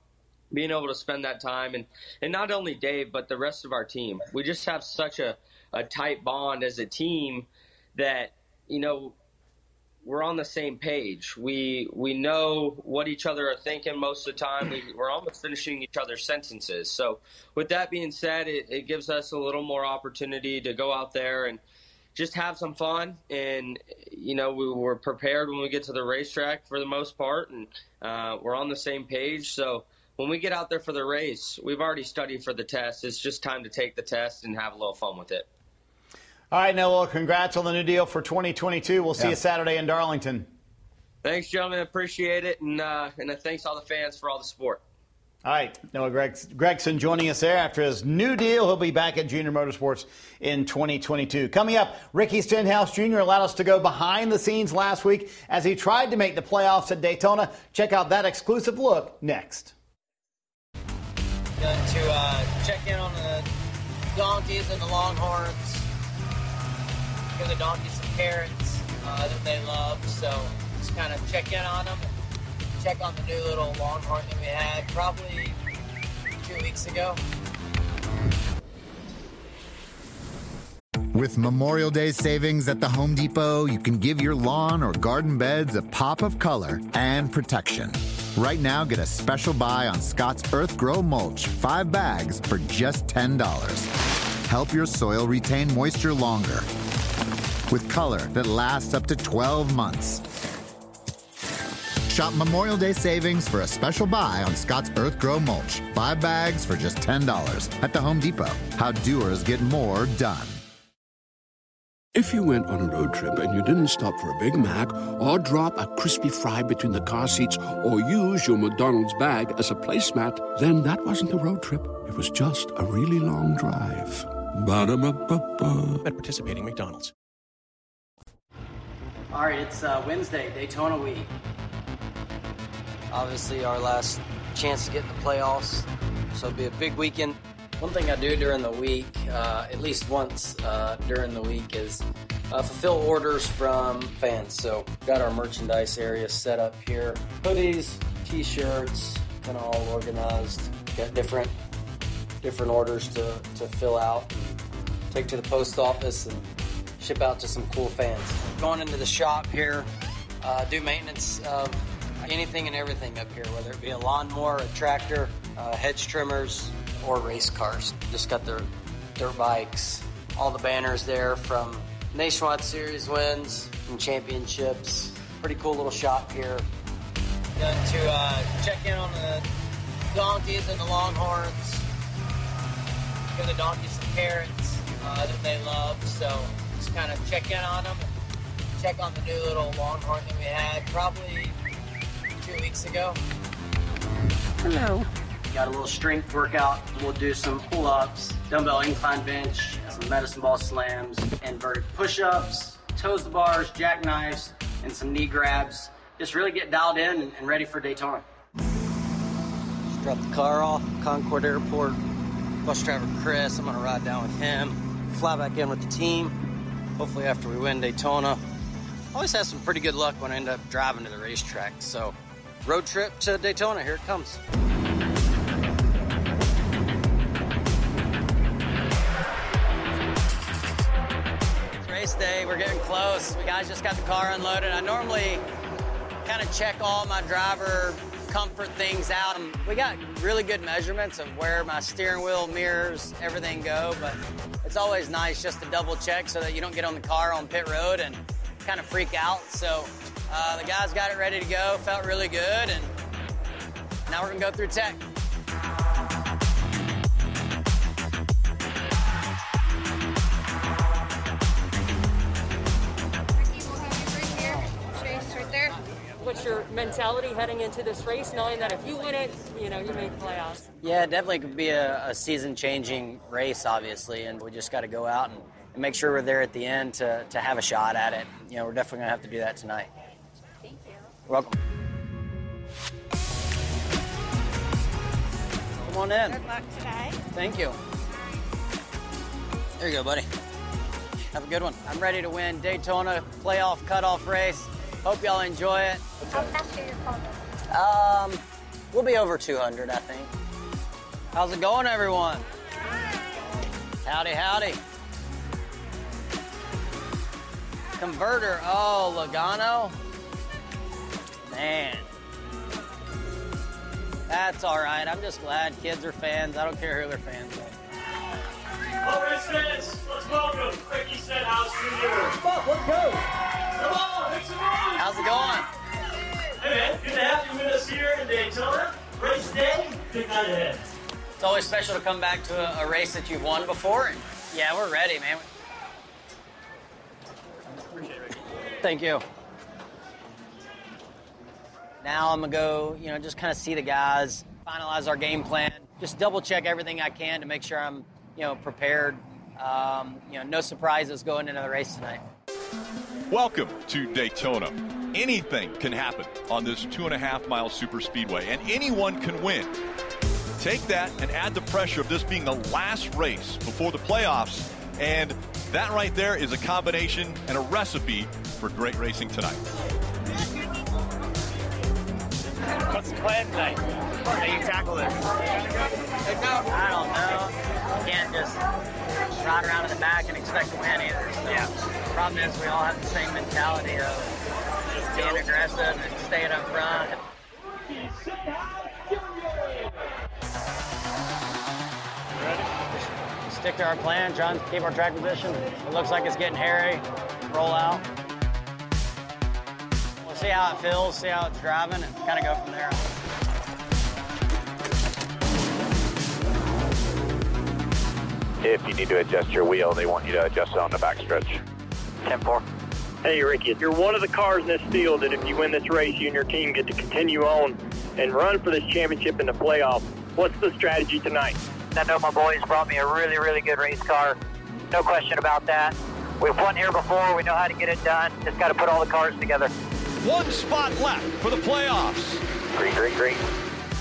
being able to spend that time and, and not only Dave, but the rest of our team. We just have such a, a tight bond as a team that, you know, we're on the same page. We we know what each other are thinking most of the time. We, we're almost finishing each other's sentences. So, with that being said, it, it gives us a little more opportunity to go out there and just have some fun. And you know, we were prepared when we get to the racetrack for the most part, and uh, we're on the same page. So when we get out there for the race, we've already studied for the test. It's just time to take the test and have a little fun with it. All right, Noah, congrats on the new deal for 2022. We'll see yeah. you Saturday in Darlington. Thanks, gentlemen. Appreciate it. And, uh, and thanks all the fans for all the support. All right, Noah Gragson joining us there after his new deal. He'll be back at Junior Motorsports in 2022. Coming up, Ricky Stenhouse Jr. allowed us to go behind the scenes last week as he tried to make the playoffs at Daytona. Check out that exclusive look next. Going to uh, check in on the donkeys and the longhorns. Give the donkeys some carrots uh, that they love. So just kind of check in on them check on the new little Longhorn that we had probably two weeks ago. With Memorial Day savings at the Home Depot, you can give your lawn or garden beds a pop of color and protection. Right now, get a special buy on Scott's Earthgro Mulch, five bags for just $10. Help your soil retain moisture longer with color that lasts up to 12 months. Shop Memorial Day savings for a special buy on Scott's Earthgro Mulch. Five bags for just $10 at the Home Depot. How doers get more done. If you went on a road trip and you didn't stop for a Big Mac or drop a crispy fry between the car seats or use your McDonald's bag as a placemat, then that wasn't a road trip. It was just a really long drive. Ba-da-ba-ba-ba. At participating McDonald's. All right, it's uh, Wednesday, Daytona week obviously our last chance to get in the playoffs. So it'll be a big weekend. One thing I do during the week, uh, at least once uh, during the week, is uh, fulfill orders from fans. So got our merchandise area set up here. Hoodies, t-shirts, kind of all organized. Got different different orders to, to fill out and take to the post office and ship out to some cool fans. Going into the shop here, uh, do maintenance of anything and everything up here, whether it be a lawnmower, a tractor, uh, hedge trimmers, or race cars. Just got their dirt bikes, all the banners there from Nationwide Series wins and championships. Pretty cool little shop here. Going to uh, check in on the donkeys and the longhorns. Give the donkeys some carrots uh, that they love. So just kind of check in on them. Check on the new little longhorn that we had. Probably two weeks ago. Hello. Got a little strength workout. We'll do some pull-ups, dumbbell incline bench, some medicine ball slams, inverted push-ups, toes to bars, jackknives, and some knee grabs. Just really get dialed in and, and ready for Daytona. Just dropped the car off, Concord Airport. Bus driver Chris, I'm gonna ride down with him, fly back in with the team. Hopefully after we win Daytona. Always have some pretty good luck when I end up driving to the racetrack, so road trip to Daytona. Here it comes. Race day. We're getting close. We guys just got the car unloaded. I normally kind of check all my driver comfort things out. We got really good measurements of where my steering wheel, mirrors, everything go, but it's always nice just to double check so that you don't get on the car on pit road and kind of freak out. So uh, the guys got it ready to go, felt really good, and now we're gonna go through tech. What's your mentality heading into this race, knowing that if you win it, you know, you make playoffs? Yeah, definitely could be a, a season-changing race, obviously, and we just got to go out and, and make sure we're there at the end to, to have a shot at it. You know, we're definitely going to have to do that tonight. Thank You're welcome. Come on in. Good luck today. Thank you. There you go, buddy. Have a good one. I'm ready to win Daytona playoff cutoff race. Hope y'all enjoy it. How fast are your Um, we'll be over 200, I think. How's it going, everyone? Howdy, howdy. Converter. Oh, Logano. Man. That's all right. I'm just glad kids are fans. I don't care who they're fans of. All right, fans, let's welcome Ricky Stenhouse Jr. Come on, let's go. How's it going? Hey, man, good to have you with us here in Daytona. Race day. Kick that ahead. It's always special to come back to a, a race that you've won before. And yeah, we're ready, man. Appreciate it. Thank you. Now I'm gonna go, you know, just kind of see the guys, finalize our game plan, just double check everything I can to make sure I'm, you know, prepared. Um, you know, no surprises going into the race tonight. Welcome to Daytona. Anything can happen on this two and a half mile super speedway, and anyone can win. Take that and add the pressure of this being the last race before the playoffs, and that right there is a combination and a recipe for great racing tonight. What's the plan tonight? How do you tackle this? I don't know. You can't just ride around in the back and expect to win either. So yeah. The problem is we all have the same mentality of just being aggressive and staying up front. Just stick to our plan, John. keep our track position. It looks like it's getting hairy. Roll out. We'll see how it feels, see how it's driving, and kind of go from there. If you need to adjust your wheel, they want you to adjust it on the backstretch. 10-4. Hey, Ricky, you're one of the cars in this field that if you win this race, you and your team get to continue on and run for this championship in the playoff. What's the strategy tonight? I know my boys brought me a really, really good race car. No question about that. We've won here before. We know how to get it done. Just got to put all the cars together. One spot left for the playoffs. Great, great, great.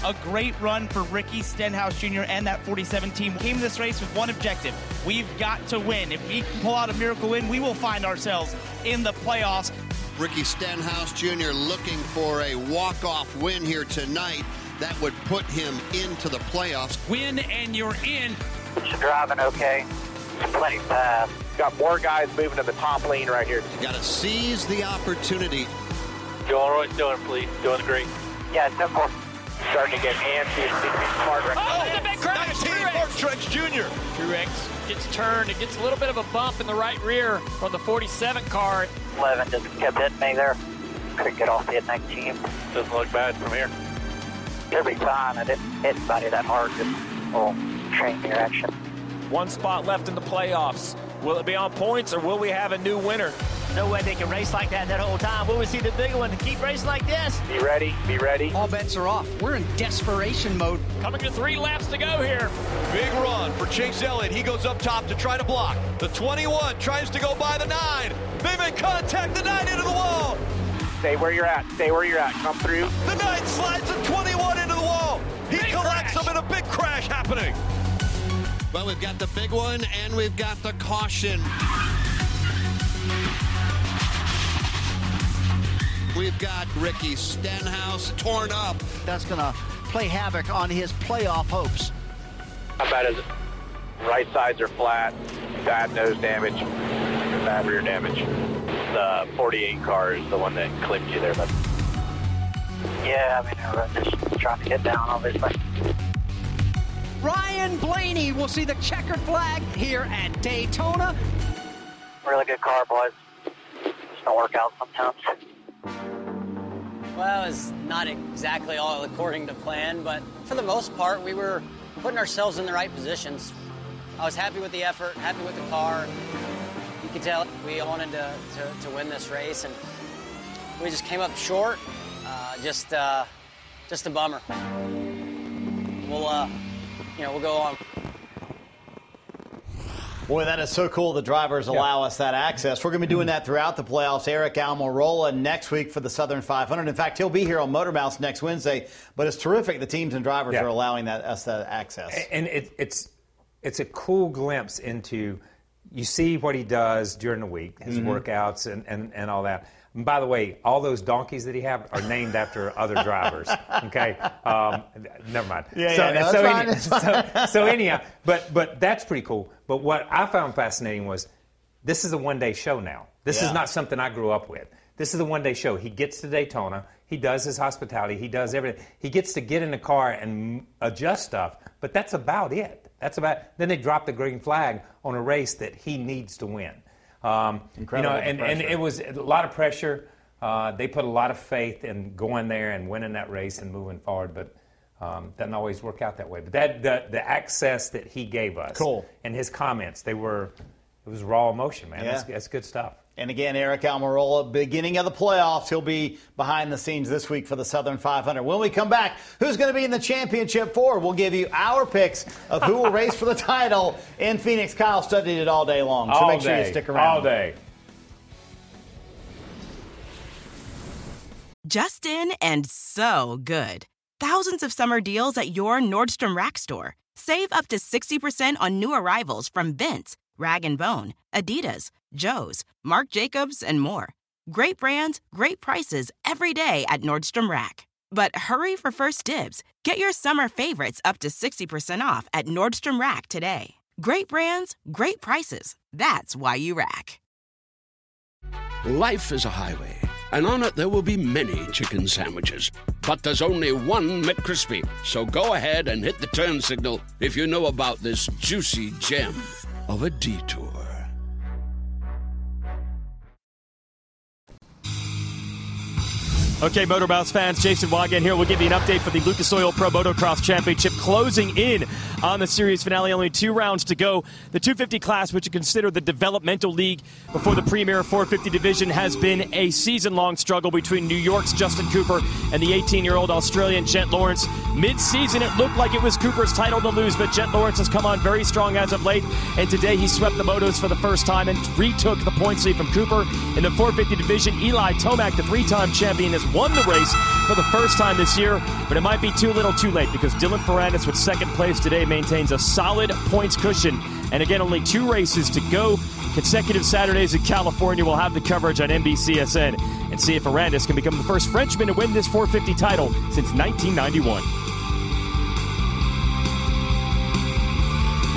A great run for Ricky Stenhouse Jr. and that 47 team. Came to this race with one objective. We've got to win. If we can pull out a miracle win, we will find ourselves in the playoffs. Ricky Stenhouse Jr. looking for a walk-off win here tonight. That would put him into the playoffs. Win and you're in. You're driving okay. It's Plenty fast. Got more guys moving to the top lane right here. You Got to seize the opportunity. Joel Roy's doing, please. Doing great. Yeah, simple. Starting to get antsy. Smart right Oh, it's a big crash! 19 Martin Truex Jr. Truex gets turned. It gets a little bit of a bump in the right rear from the 47 car. 11 just kept hitting me there. Couldn't get off the 19. Doesn't look bad from here. Every time I didn't hit anybody that hard, just a little train reaction. One spot left in the playoffs. Will it be on points or will we have a new winner? No way they can race like that that whole time. Will we see the big one to keep racing like this? Be ready. Be ready. All bets are off. We're in desperation mode. Coming to three laps to go here. Big run for Chase Elliott. He goes up top to try to block. The 21 tries to go by the 9. They make contact. The 9 into the wall. Stay where you're at. Stay where you're at. Come through. The 9 slides the 21 into the wall. He Big collects crash. them in a big crash happening. Well, we've got the big one and we've got the caution. We've got Ricky Stenhouse torn up. That's going to play havoc on his playoff hopes. How bad is it? Right sides are flat. Bad nose damage. Bad rear damage. The 48 car is the one that clipped you there, but Yeah, I mean, we're just trying to get down, obviously. Ryan Blaney will see the checkered flag here at Daytona. Really good car, boys. Just don't work out sometimes. Well, it was not exactly all according to plan, but for the most part, we were putting ourselves in the right positions. I was happy with the effort, happy with the car. You could tell we wanted to, to, to win this race, and we just came up short. Uh, just, uh, just a bummer. We'll, uh, you know, we'll go on. Boy, that is so cool. The drivers allow us that access. We're going to be doing that throughout the playoffs. Eric Almirola next week for the Southern 500. In fact, he'll be here on Motor Mouth next Wednesday. But it's terrific. The teams and drivers Yeah. are allowing that us that access. and it, it's it's a cool glimpse into you see what he does during the week, his Mhm. workouts and, and, and all that. And by the way, all those donkeys that he have are named after other drivers. Okay, um, never mind. Yeah, so, yeah, no, so, fine, any- so, so anyhow, but but that's pretty cool. But what I found fascinating was this is a one day show now. This Yeah. is not something I grew up with. This is a one day show. He gets to Daytona. He does his hospitality. He does everything. He gets to get in the car and adjust stuff, but that's about it. That's about. Then they drop the green flag on a race that he needs to win. Um, Incredible You know, and, and it was a lot of pressure. Uh, they put a lot of faith in going there and winning that race and moving forward. But Um, doesn't always work out that way, but that the, the access that he gave us, Cool. and his comments, they were it was raw emotion, man. Yeah. That's, that's good stuff. And again, Eric Almirola, beginning of the playoffs, he'll be behind the scenes this week for the Southern 500. When we come back, who's going to be in the championship four? We'll give you our picks of who will race for the title in Phoenix. Kyle studied it all day long, so All make sure you stick around. All day. Justin and so good. Thousands of summer deals at your Nordstrom Rack store. Save up to 60% on new arrivals from Vince, Rag & Bone, Adidas, Joe's, Marc Jacobs, and more. Great brands, great prices every day at Nordstrom Rack. But hurry for first dibs. Get your summer favorites up to 60% off at Nordstrom Rack today. Great brands, great prices. That's why you rack. Life is a highway, and on it there will be many chicken sandwiches. But there's only one McCrispy. So go ahead and hit the turn signal if you know about this juicy gem of a detour. Okay, Motor fans, Jason Weigandt here. We'll give you an update for the Lucas Oil Pro Motocross Championship closing in on the series finale. Only two rounds to go. The 250 class, which you consider the developmental league before the Premier 450 division, has been a season long struggle between New York's Justin Cooper and the 18 year old Australian Jet Lawrence. Mid season, it looked like it was Cooper's title to lose, but Jet Lawrence has come on very strong as of late. And today he swept the motos for the first time and retook the points lead from Cooper. In the 450 division, Eli Tomac, the three time champion, has won the race for the first time this year, but it might be too little too late because Dylan Ferrandis with second place today maintains a solid points cushion. And again, only two races to go. Consecutive Saturdays in California. We'll have the coverage on NBCSN and see if Ferrandis can become the first Frenchman to win this 450 title since 1991.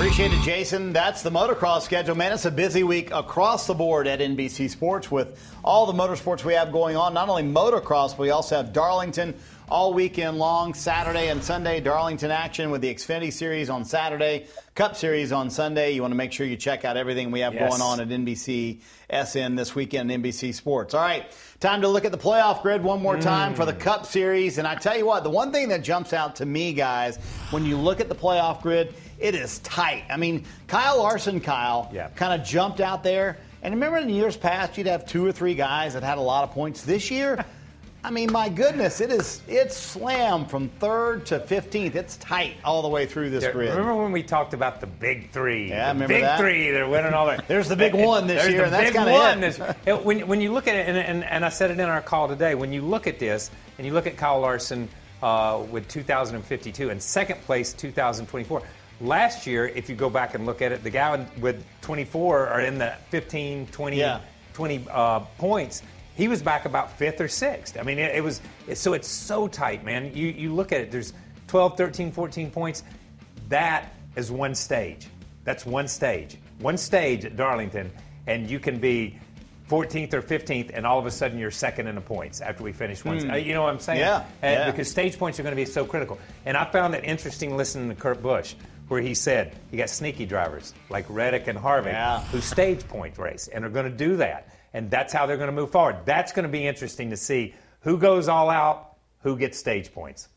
Appreciate it, Jason. That's the motocross schedule, man. It's a busy week across the board at NBC Sports with all the motorsports we have going on. Not only motocross, but we also have Darlington all weekend long, Saturday and Sunday. Darlington action with the Xfinity Series on Saturday, Cup Series on Sunday. You want to make sure you check out everything we have Yes. going on at NBC SN this weekend, NBC Sports. All right, time to look at the playoff grid one more time for the mm. Cup Series. And I tell you what, the one thing that jumps out to me, guys, when you look at the playoff grid, it is tight. I mean, Kyle Larson, Kyle, kind of jumped out there. And remember in years past, you'd have two or three guys that had a lot of points. This year, I mean, my goodness, it is it's slam from third to 15th. It's tight all the way through this Yeah, grid. Remember when we talked about the big three? Yeah, the remember big that? three. They're winning all that. There's the big one this There's year, The big one. this- it- when, when you look at it, and, and, and I said it in our call today, when you look at this and you look at Kyle Larson uh, with 2052 and second place 2024. Last year, if you go back and look at it, the guy with 24 or in the 15, 20, Yeah. 20 uh, points. He was back about fifth or sixth. I mean, it, it was it, so it's so tight, man. You you look at it. There's 12, 13, 14 points. That is one stage. That's one stage. One stage at Darlington, and you can be 14th or 15th, and all of a sudden you're second in the points after we finish one. Hmm. Uh, You know what I'm saying? Yeah, yeah. Because stage points are going to be so critical. And I found that interesting listening to Kurt Busch, where he said you got sneaky drivers like Reddick and Harvick who stage point race and are going to do that. And that's how they're going to move forward. That's going to be interesting to see who goes all out, who gets stage points.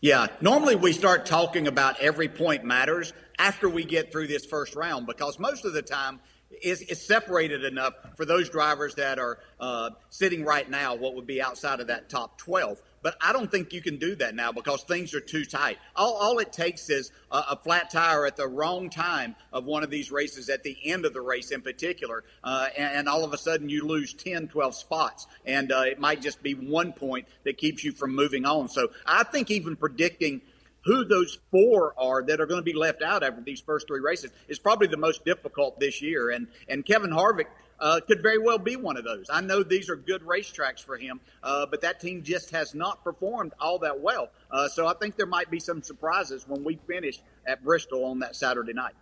Yeah, normally we start talking about every point matters after we get through this first round because most of the time it's, it's separated enough for those drivers that are uh, sitting right now, what would be outside of that top 12. But I don't think you can do that now because things are too tight. All, all it takes is a, a flat tire at the wrong time of one of these races, at the end of the race in particular, uh, and, and all of a sudden you lose 10, 12 spots. And uh, it might just be one point that keeps you from moving on. So I think even predicting who those four are that are going to be left out after these first three races is probably the most difficult this year. And and Kevin Harvick uh, could very well be one of those. I know these are good racetracks for him, uh, but that team just has not performed all that well. Uh, so I think there might be some surprises when we finish at Bristol on that Saturday night.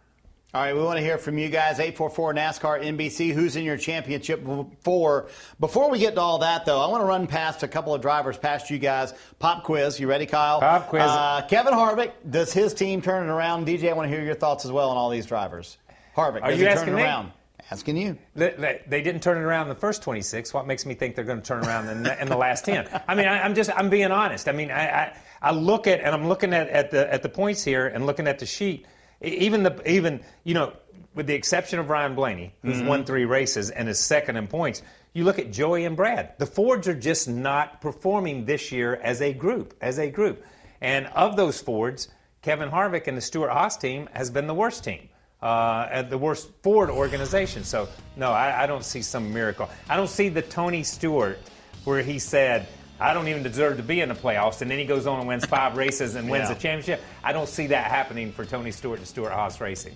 All right, we want to hear from you guys. 844 NASCAR NBC. Who's in your championship four? Before we get to all that, though, I want to run past a couple of drivers past you guys. Pop quiz. You ready, Kyle? Pop quiz. Uh, Kevin Harvick. Does his team turn it around? DJ, I want to hear your thoughts as well on all these drivers. Harvick. Are does you he turn asking it me? Asking you. They, they, they didn't turn it around in the first 26. What makes me think they're going to turn around in the, in the last 10? I mean, I, I'm just I'm being honest. I mean, I, I I look at and I'm looking at, at the at the points here and looking at the sheet. Even the even you know, with the exception of Ryan Blaney, who's Mhm. won three races and is second in points. You look at Joey and Brad. The Fords are just not performing this year as a group, as a group. And of those Fords, Kevin Harvick and the Stewart Haas team has been the worst team, uh, and the worst Ford organization. So no, I, I don't see some miracle. I don't see the Tony Stewart where he said. I don't even deserve to be in the playoffs, and then he goes on and wins five races and wins Yeah. the championship. I don't see that happening for Tony Stewart and Stewart Haas Racing.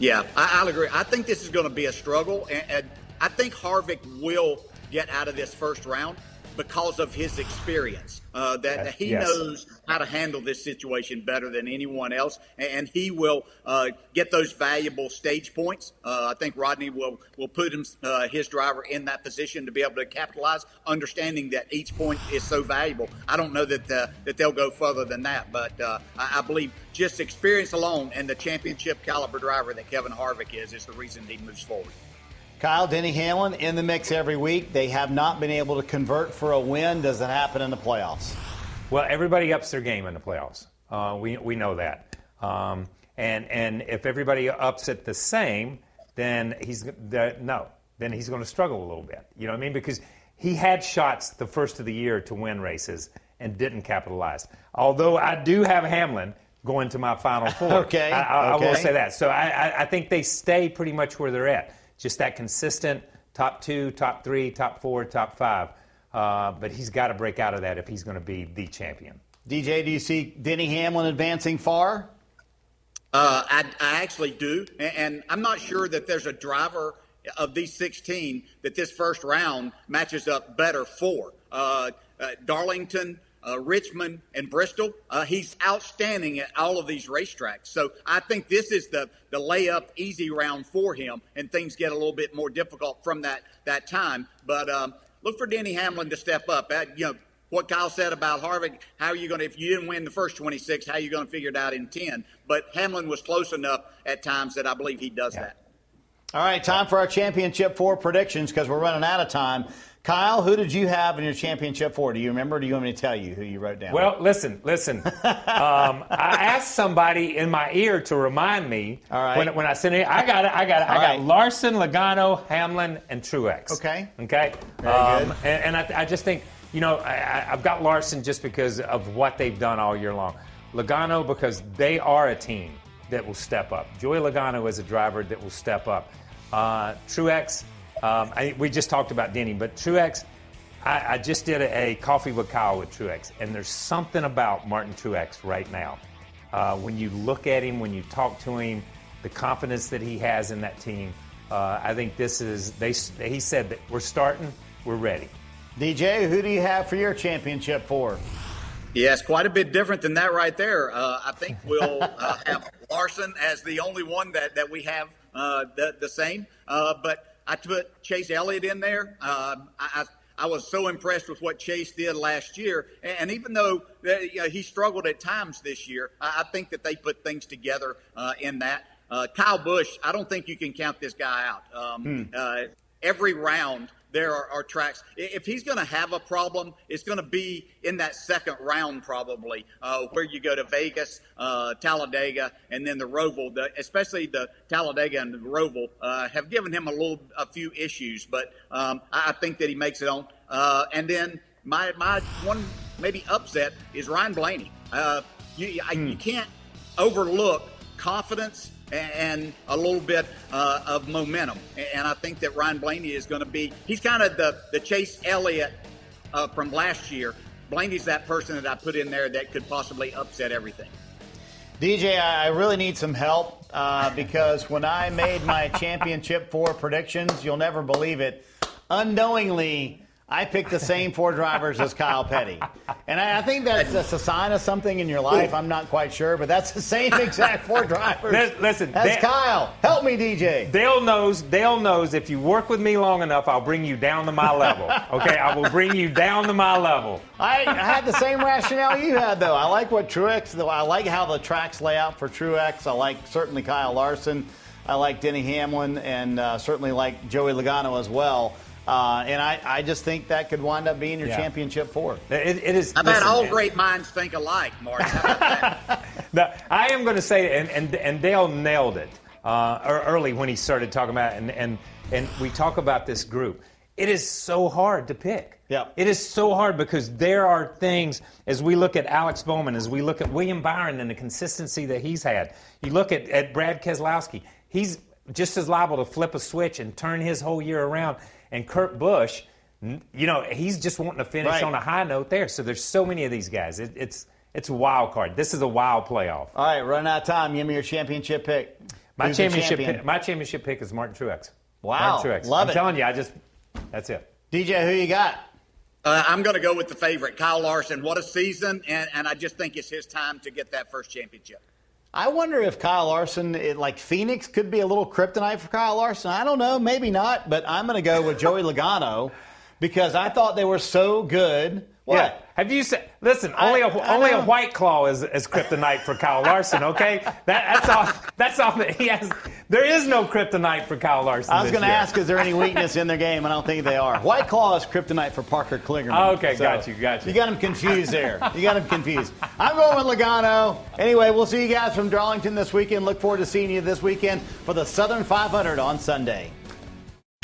Yeah, I, I'll agree. I think this is going to be a struggle, and, and I think Harvick will get out of this first round because of his experience. Uh, that, that he Yes. knows how to handle this situation better than anyone else, and, and he will uh, get those valuable stage points. Uh, I think Rodney will will put him, uh, his driver in that position to be able to capitalize, understanding that each point is so valuable. I don't know that uh, that they'll go further than that, but uh, I, I believe just experience alone and the championship caliber driver that Kevin Harvick is is the reason he moves forward. Kyle Denny Hamlin in the mix every week. They have not been able to convert for a win. Does it happen in the playoffs? Well, everybody ups their game in the playoffs. Uh, we, we know that. Um, and and if everybody ups it the same, then he's the, no, then he's going to struggle a little bit. You know what I mean? Because he had shots the first of the year to win races and didn't capitalize. Although I do have Hamlin going to my final four. Okay, I, I, I will okay. say that. So I, I, I think they stay pretty much where they're at. Just that consistent top two, top three, top four, top five. Uh, but he's got to break out of that if he's going to be the champion. DJ, do you see Denny Hamlin advancing far? Uh, I, I actually do, and, and I'm not sure that there's a driver of these 16 that this first round matches up better for. Uh, uh, Darlington, uh, Richmond, and Bristol. Uh, he's outstanding at all of these racetracks. So I think this is the the layup easy round for him, and things get a little bit more difficult from that that time. But um, look for Denny Hamlin to step up. At, you know what Kyle said about Harvick. How are you going to, if you didn't win the first 26, how are you going to figure it out in 10? But Hamlin was close enough at times that I believe he does that. All right, time for our championship four predictions because we're running out of time. Kyle, who did you have in your championship four? Do you remember? Or do you want me to tell you who you wrote down? Well, listen, listen. um, I asked somebody in my ear to remind me All right. when, when I sent it. I got it. I got it. I got right. Larson, Logano, Hamlin, and Truex. Okay. Okay. Very Um, good. And, and I, I just think you know I, I- I've got Larson just because of what they've done all year long. Logano because they are a team that will step up. Joey Logano is a driver that will step up. Uh, Truex. Um, I, we just talked about Denny, but Truex. I, I just did a, a coffee with Kyle with Truex, and there's something about Martin Truex right now. Uh, when you look at him, when you talk to him, the confidence that he has in that team, uh, I think this is. They he said that we're starting, we're ready. DJ, who do you have for your championship four? Yes, quite a bit different than that right there. Uh, I think we'll uh, have Larson as the only one that, that we have the, the same. Uh, but I put Chase Elliott in there. Um I, I, I was so impressed with what Chase did last year. And, even though uh, you know, he struggled at times this year, I, I think that they put things together uh, in that. Uh, Kyle Busch, I don't think you can count this guy out. Um, Hmm. uh, every round, there are, are tracks. If he's going to have a problem, it's going to be in that second round, probably, uh, where you go to Vegas, uh, Talladega, and then the Roval. The, especially the Talladega and the Roval uh, have given him a little, a few issues, but um, I, think that he makes it on. Uh, and then my my one maybe upset is Ryan Blaney. Uh, you, I, you can't overlook confidence and a little bit uh, of momentum. And I think that Ryan Blaney is going to be, he's kind of the, the Chase Elliott uh, from last year. Blaney's that person that I put in there that could possibly upset everything. DJ, I really need some help uh, because when I made my championship four predictions, you'll never believe it. Unknowingly, I picked the same four drivers as Kyle Petty. And I, I think that's, that's a sign of something in your life. I'm not quite sure, but that's the same exact four drivers. Lis- Listen, as they- Kyle. Help me, DJ. Dale knows. Dale knows if you work with me long enough, I'll bring you down to my level. Okay, I will bring you down to my level. I, I had the same rationale you had, though. I like what Truex, though. I like how the tracks lay out for Truex. I like certainly Kyle Larson. I like Denny Hamlin, and uh, certainly like Joey Logano as well. Uh, and I, I just think that could wind up being your Yeah. championship four. It, it is. I've had listen, all man. great minds think alike, Mark. How? No, I am going to say, and, and, and Dale nailed it uh, early when he started talking about it, and, and, and we talk about this group. It is so hard to pick. Yeah. It is so hard because there are things, as we look at Alex Bowman, as we look at William Byron and the consistency that he's had, you look at, at Brad Keselowski, he's just as liable to flip a switch and turn his whole year around. And Kurt Busch, you know, he's just wanting to finish Right. on a high note there. So there's so many of these guys. It, it's, it's a wild card. This is a wild playoff. All right, running out of time. Give me your championship pick. My Who's championship, champion? pick, my championship pick is Martin Truex. Wow, Martin Truex. love I'm it. telling you, I just that's it. DJ, who you got? Uh, I'm going to go with the favorite, Kyle Larson. What a season, and, and I just think it's his time to get that first championship. I wonder if Kyle Larson, it, like Phoenix, could be a little kryptonite for Kyle Larson. I don't know, maybe not, but I'm going to go with Joey Logano because I thought they were so good. What? Yeah. Have you said? Listen, only a I only a white claw is, is kryptonite for Kyle Larson. Okay, that, that's all. That's all that he has. There is no kryptonite for Kyle Larson. I was going to ask, is there any weakness in their game? I don't think they are. White Claw is kryptonite for Parker Kligerman. Okay, got you, got you. You got him confused there. You got him confused. I'm going with Logano. Anyway, we'll see you guys from Darlington this weekend. Look forward to seeing you this weekend for the Southern 500 on Sunday.